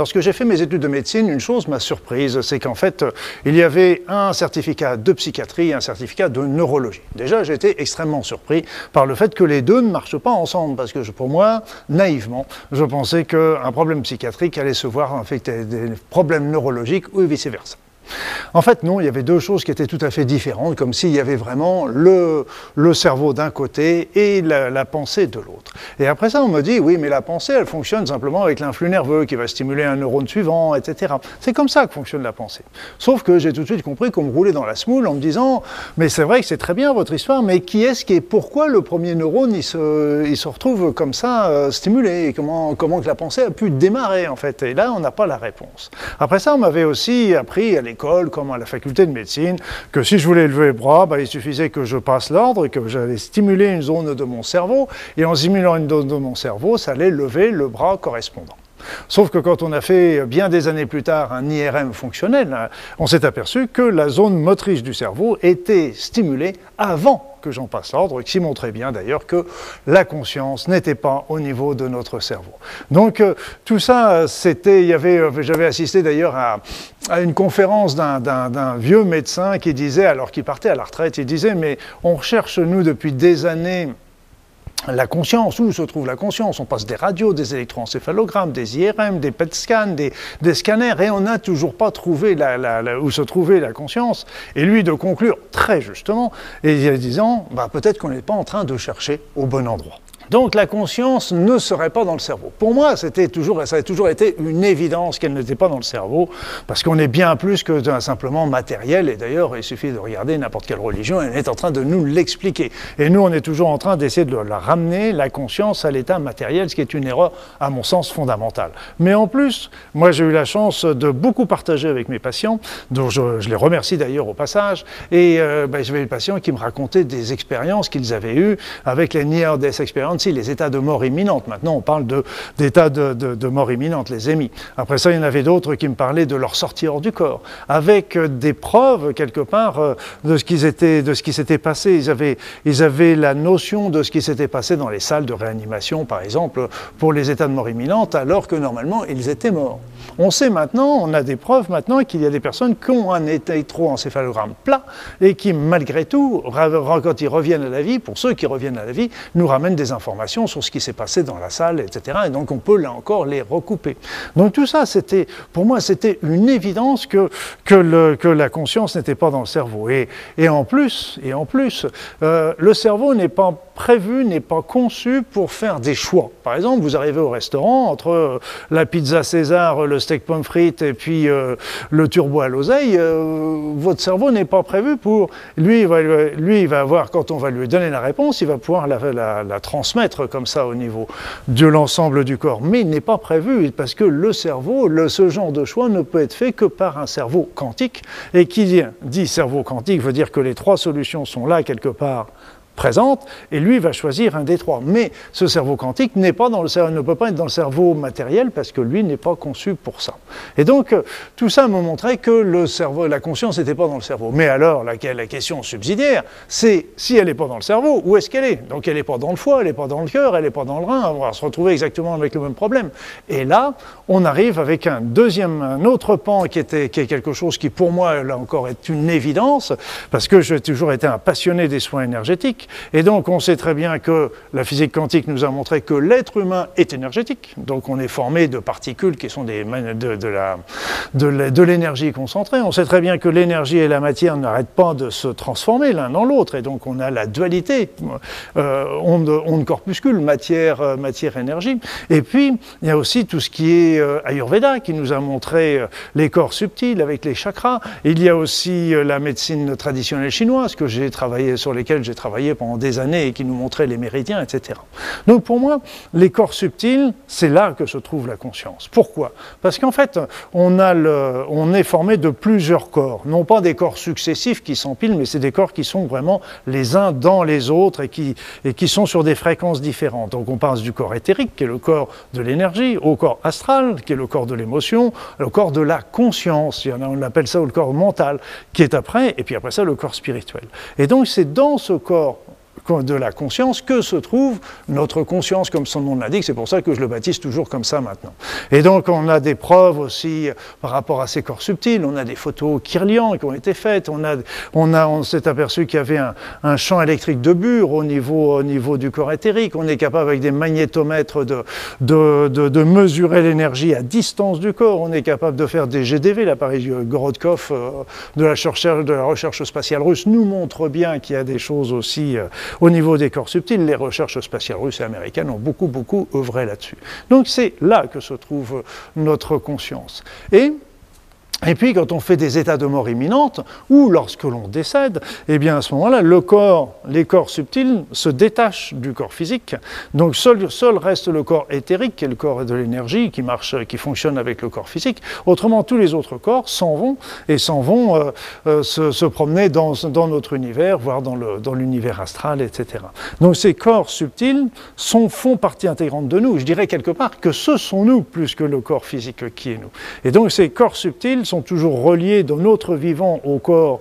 lorsque j'ai fait mes études de médecine, une chose m'a surprise, c'est qu'en fait, il y avait un certificat de psychiatrie et un certificat de neurologie. Déjà, été extrêmement surpris par le fait que les deux ne marchent pas ensemble, parce que pour moi, naïvement, je pensais qu'un problème psychiatrique allait se voir avec des problèmes neurologiques ou vice-versa. En fait, non, il y avait deux choses qui étaient tout à fait différentes, comme s'il y avait vraiment le, cerveau d'un côté et la, pensée de l'autre. Et après ça, on me dit, oui, mais la pensée, elle fonctionne simplement avec l'influx nerveux qui va stimuler un neurone suivant, etc. C'est comme ça que fonctionne la pensée. Sauf que j'ai tout de suite compris qu'on me roulait dans la smoule en me disant, mais c'est vrai que c'est très bien votre histoire, mais qui est-ce qui est, pourquoi le premier neurone, il se, il se retrouve comme ça euh, stimulé et comment, comment que la pensée a pu démarrer, en fait. Et là, on n'a pas la réponse. Après ça, on m'avait aussi appris à comme à la faculté de médecine, que si je voulais lever le bras, bah, il suffisait que je passe l'ordre et que j'allais stimuler une zone de mon cerveau, et en stimulant une zone de mon cerveau, ça allait lever le bras correspondant. Sauf que quand on a fait bien des années plus tard un IRM fonctionnel, on s'est aperçu que la zone motrice du cerveau était stimulée avant que j'en passe l'ordre, qui montrait bien d'ailleurs que la conscience n'était pas au niveau de notre cerveau. Donc euh, tout ça, c'était, il y avait, euh, j'avais assisté d'ailleurs à, à, une conférence d'un vieux médecin qui disait, alors qu'il partait à la retraite, il disait, mais on recherche nous depuis des années la conscience, où se trouve la conscience? On passe des radios, des électroencéphalogrammes, des IRM, des PET scans, des, scanners, et on n'a toujours pas trouvé où se trouvait la conscience. Et lui de conclure très justement, et disant, bah, peut-être qu'on n'est pas en train de chercher au bon endroit. Donc la conscience ne serait pas dans le cerveau. Pour moi, c'était toujours, ça a toujours été une évidence qu'elle n'était pas dans le cerveau, parce qu'on est bien plus que simplement matériel, et d'ailleurs, il suffit de regarder n'importe quelle religion, elle est en train de nous l'expliquer. Et nous, on est toujours en train d'essayer de la ramener, la conscience, à l'état matériel, ce qui est une erreur, à mon sens, fondamentale. Mais en plus, moi, j'ai eu la chance de beaucoup partager avec mes patients, dont je, les remercie d'ailleurs au passage, et euh, ben, j'avais des patients qui me racontaient des expériences qu'ils avaient eues avec les near-death experiences les états de mort imminente. Maintenant, on parle d'états de, mort imminente, les émis. Après ça, il y en avait d'autres qui me parlaient de leur sortie hors du corps, avec euh, des preuves, quelque part, euh, de ce, qui s'était passé. Ils avaient, la notion de ce qui s'était passé dans les salles de réanimation, par exemple, pour les états de mort imminente, alors que normalement, ils étaient morts. On sait maintenant, on a des preuves maintenant qu'il y a des personnes qui ont un électroencéphalogramme plat et qui, malgré tout, quand ils reviennent à la vie, pour ceux qui reviennent à la vie, nous ramènent des informations sur ce qui s'est passé dans la salle, etc. Et donc on peut là encore les recouper. Donc tout ça, c'était, pour moi, c'était une évidence que, que, la conscience n'était pas dans le cerveau. Et, et en plus, et en plus euh, le cerveau n'est pas prévu, n'est pas conçu pour faire des choix. Par exemple, vous arrivez au restaurant entre euh, la pizza César, le steak pomme frites et puis euh, le turbo à l'oseille, votre cerveau n'est pas prévu pour... Lui il, va, lui, il va avoir, quand on va lui donner la réponse, il va pouvoir la, transmettre comme ça au niveau de l'ensemble du corps. Mais il n'est pas prévu parce que le cerveau, ce genre de choix ne peut être fait que par un cerveau quantique. Et qui dit cerveau quantique veut dire que les trois solutions sont là quelque part présente, et lui va choisir un des trois. Mais ce cerveau quantique n'est pas dans le cerveau, ne peut pas être dans le cerveau matériel parce que lui n'est pas conçu pour ça. Et donc euh, tout ça me montrait que le cerveau, la conscience n'était pas dans le cerveau. Mais alors la, question subsidiaire, c'est si elle n'est pas dans le cerveau, où est-ce qu'elle est? Donc elle n'est pas dans le foie, elle n'est pas dans le cœur, elle n'est pas dans le rein. On va se retrouver exactement avec le même problème. Et là, on arrive avec un deuxième, un autre pan qui était qui est quelque chose qui pour moi là encore est une évidence parce que j'ai toujours été un passionné des soins énergétiques. Et donc on sait très bien que la physique quantique nous a montré que l'être humain est énergétique. Donc on est formé de particules qui sont des, de, l'énergie concentrée. On sait très bien que l'énergie et la matière n'arrêtent pas de se transformer l'un dans l'autre. Et donc on a la dualité, euh, onde, corpuscule, matière, euh, matière, énergie. Et puis il y a aussi tout ce qui est euh, Ayurveda qui nous a montré euh, les corps subtils avec les chakras. Il y a aussi la médecine traditionnelle chinoise que j'ai travaillé, sur lesquelles j'ai travaillé pendant des années et qui nous montrait les méridiens, etc. Donc pour moi, les corps subtils, c'est là que se trouve la conscience. Pourquoi? Parce qu'en fait, on, a le, on est formé de plusieurs corps, non pas des corps successifs qui s'empilent, mais c'est des corps qui sont vraiment les uns dans les autres et qui, et qui sont sur des fréquences différentes. Donc on passe du corps éthérique, qui est le corps de l'énergie, au corps astral, qui est le corps de l'émotion, au corps de la conscience, on appelle ça le corps mental, qui est après, et puis après ça le corps spirituel. Et donc c'est dans ce corps de la conscience que se trouve notre conscience, comme son nom l'indique. C'est pour ça que je le baptise toujours comme ça maintenant. Et donc on a des preuves aussi par rapport à ces corps subtils. On a des photos Kirlian qui ont été faites. On, a, on, a, on s'est aperçu qu'il y avait un, champ électrique de Bure au niveau, au niveau du corps éthérique. On est capable avec des magnétomètres de, de, de, de mesurer l'énergie à distance du corps. On est capable de faire des GDV. L'appareil Gorodkov euh, de, la recherche, de la recherche spatiale russe nous montre bien qu'il y a des choses aussi euh, au niveau des corps subtils. Les recherches spatiales russes et américaines ont beaucoup, beaucoup œuvré là-dessus. Donc c'est là que se trouve notre conscience. Et et puis, quand on fait des états de mort imminente, ou lorsque l'on décède, eh bien, à ce moment-là, le corps, les corps subtils se détachent du corps physique. Donc, seul, reste le corps éthérique, qui est le corps de l'énergie, qui marche, qui fonctionne avec le corps physique. Autrement, tous les autres corps s'en vont et s'en vont euh, euh, se, promener dans, notre univers, voire dans l'univers astral, etc. Donc, ces corps subtils font partie intégrante de nous. Je dirais quelque part que ce sont nous plus que le corps physique qui est nous. Et donc, ces corps subtils sont toujours reliés dans notre vivant au corps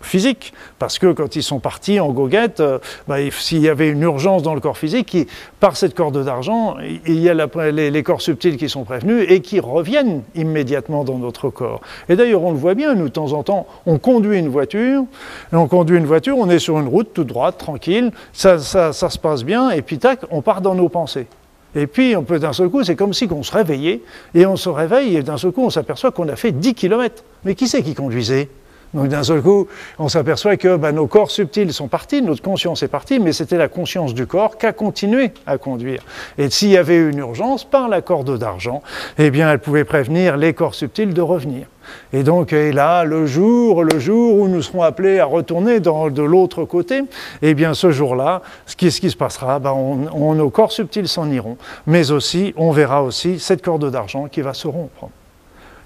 physique, parce que quand ils sont partis en goguette, euh, bah, s'il y avait une urgence dans le corps physique, par cette corde d'argent, il y a les, corps subtils qui sont prévenus et qui reviennent immédiatement dans notre corps. Et d'ailleurs, on le voit bien, nous, de temps en temps, on conduit une voiture, on conduit une voiture, on est sur une route toute droite, tranquille, ça, ça, ça se passe bien, et puis tac, on part dans nos pensées. Et puis, on peut d'un seul coup, c'est comme si on se réveillait, et on se réveille, et d'un seul coup, on s'aperçoit qu'on a fait 10 km. Mais qui c'est qui conduisait? Donc d'un seul coup, on s'aperçoit que ben, nos corps subtils sont partis, notre conscience est partie, mais c'était la conscience du corps qui a continué à conduire. Et s'il y avait une urgence, par la corde d'argent, eh bien, elle pouvait prévenir les corps subtils de revenir. Et donc, là, le jour, le jour où nous serons appelés à retourner de l'autre côté, eh bien, ce jour-là, ce qui, se passera, ben, nos corps subtils s'en iront, mais aussi, on verra aussi cette corde d'argent qui va se rompre.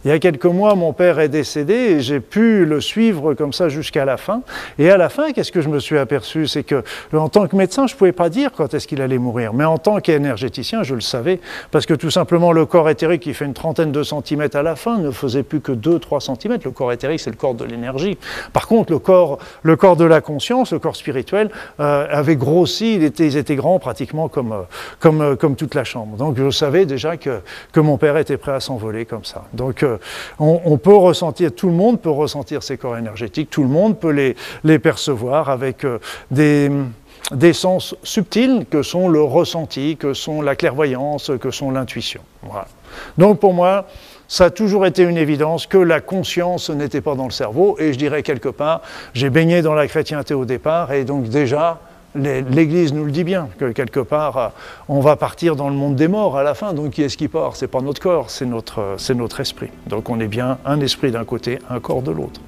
Il y a quelques mois, mon père est décédé et j'ai pu le suivre comme ça jusqu'à la fin. Et à la fin, qu'est-ce que je me suis aperçu? C'est que, en tant que médecin, je ne pouvais pas dire quand est-ce qu'il allait mourir. Mais en tant qu'énergéticien, je le savais. Parce que tout simplement, le corps éthérique qui fait une trentaine de centimètres à la fin ne faisait plus que 2-3 centimètres. Le corps éthérique, c'est le corps de l'énergie. Par contre, le corps, le corps de la conscience, le corps spirituel, euh, avait grossi. Il était, ils étaient grands pratiquement comme, euh, comme, euh, comme toute la chambre. Donc je savais déjà que, que mon père était prêt à s'envoler comme ça. Donc, euh, on, on, peut ressentir, tout le monde peut ressentir ces corps énergétiques, tout le monde peut les, percevoir avec euh, des, sens subtils que sont le ressenti, que sont la clairvoyance, que sont l'intuition. Donc pour moi, ça a toujours été une évidence que la conscience n'était pas dans le cerveau, et je dirais quelque part, j'ai baigné dans la chrétienté au départ, et donc déjà, l'Église nous le dit bien, que quelque part, euh, on va partir dans le monde des morts à la fin. Donc qui est-ce qui part? C'est pas notre corps, notre, c'est notre esprit. Donc on est bien un esprit d'un côté, un corps de l'autre.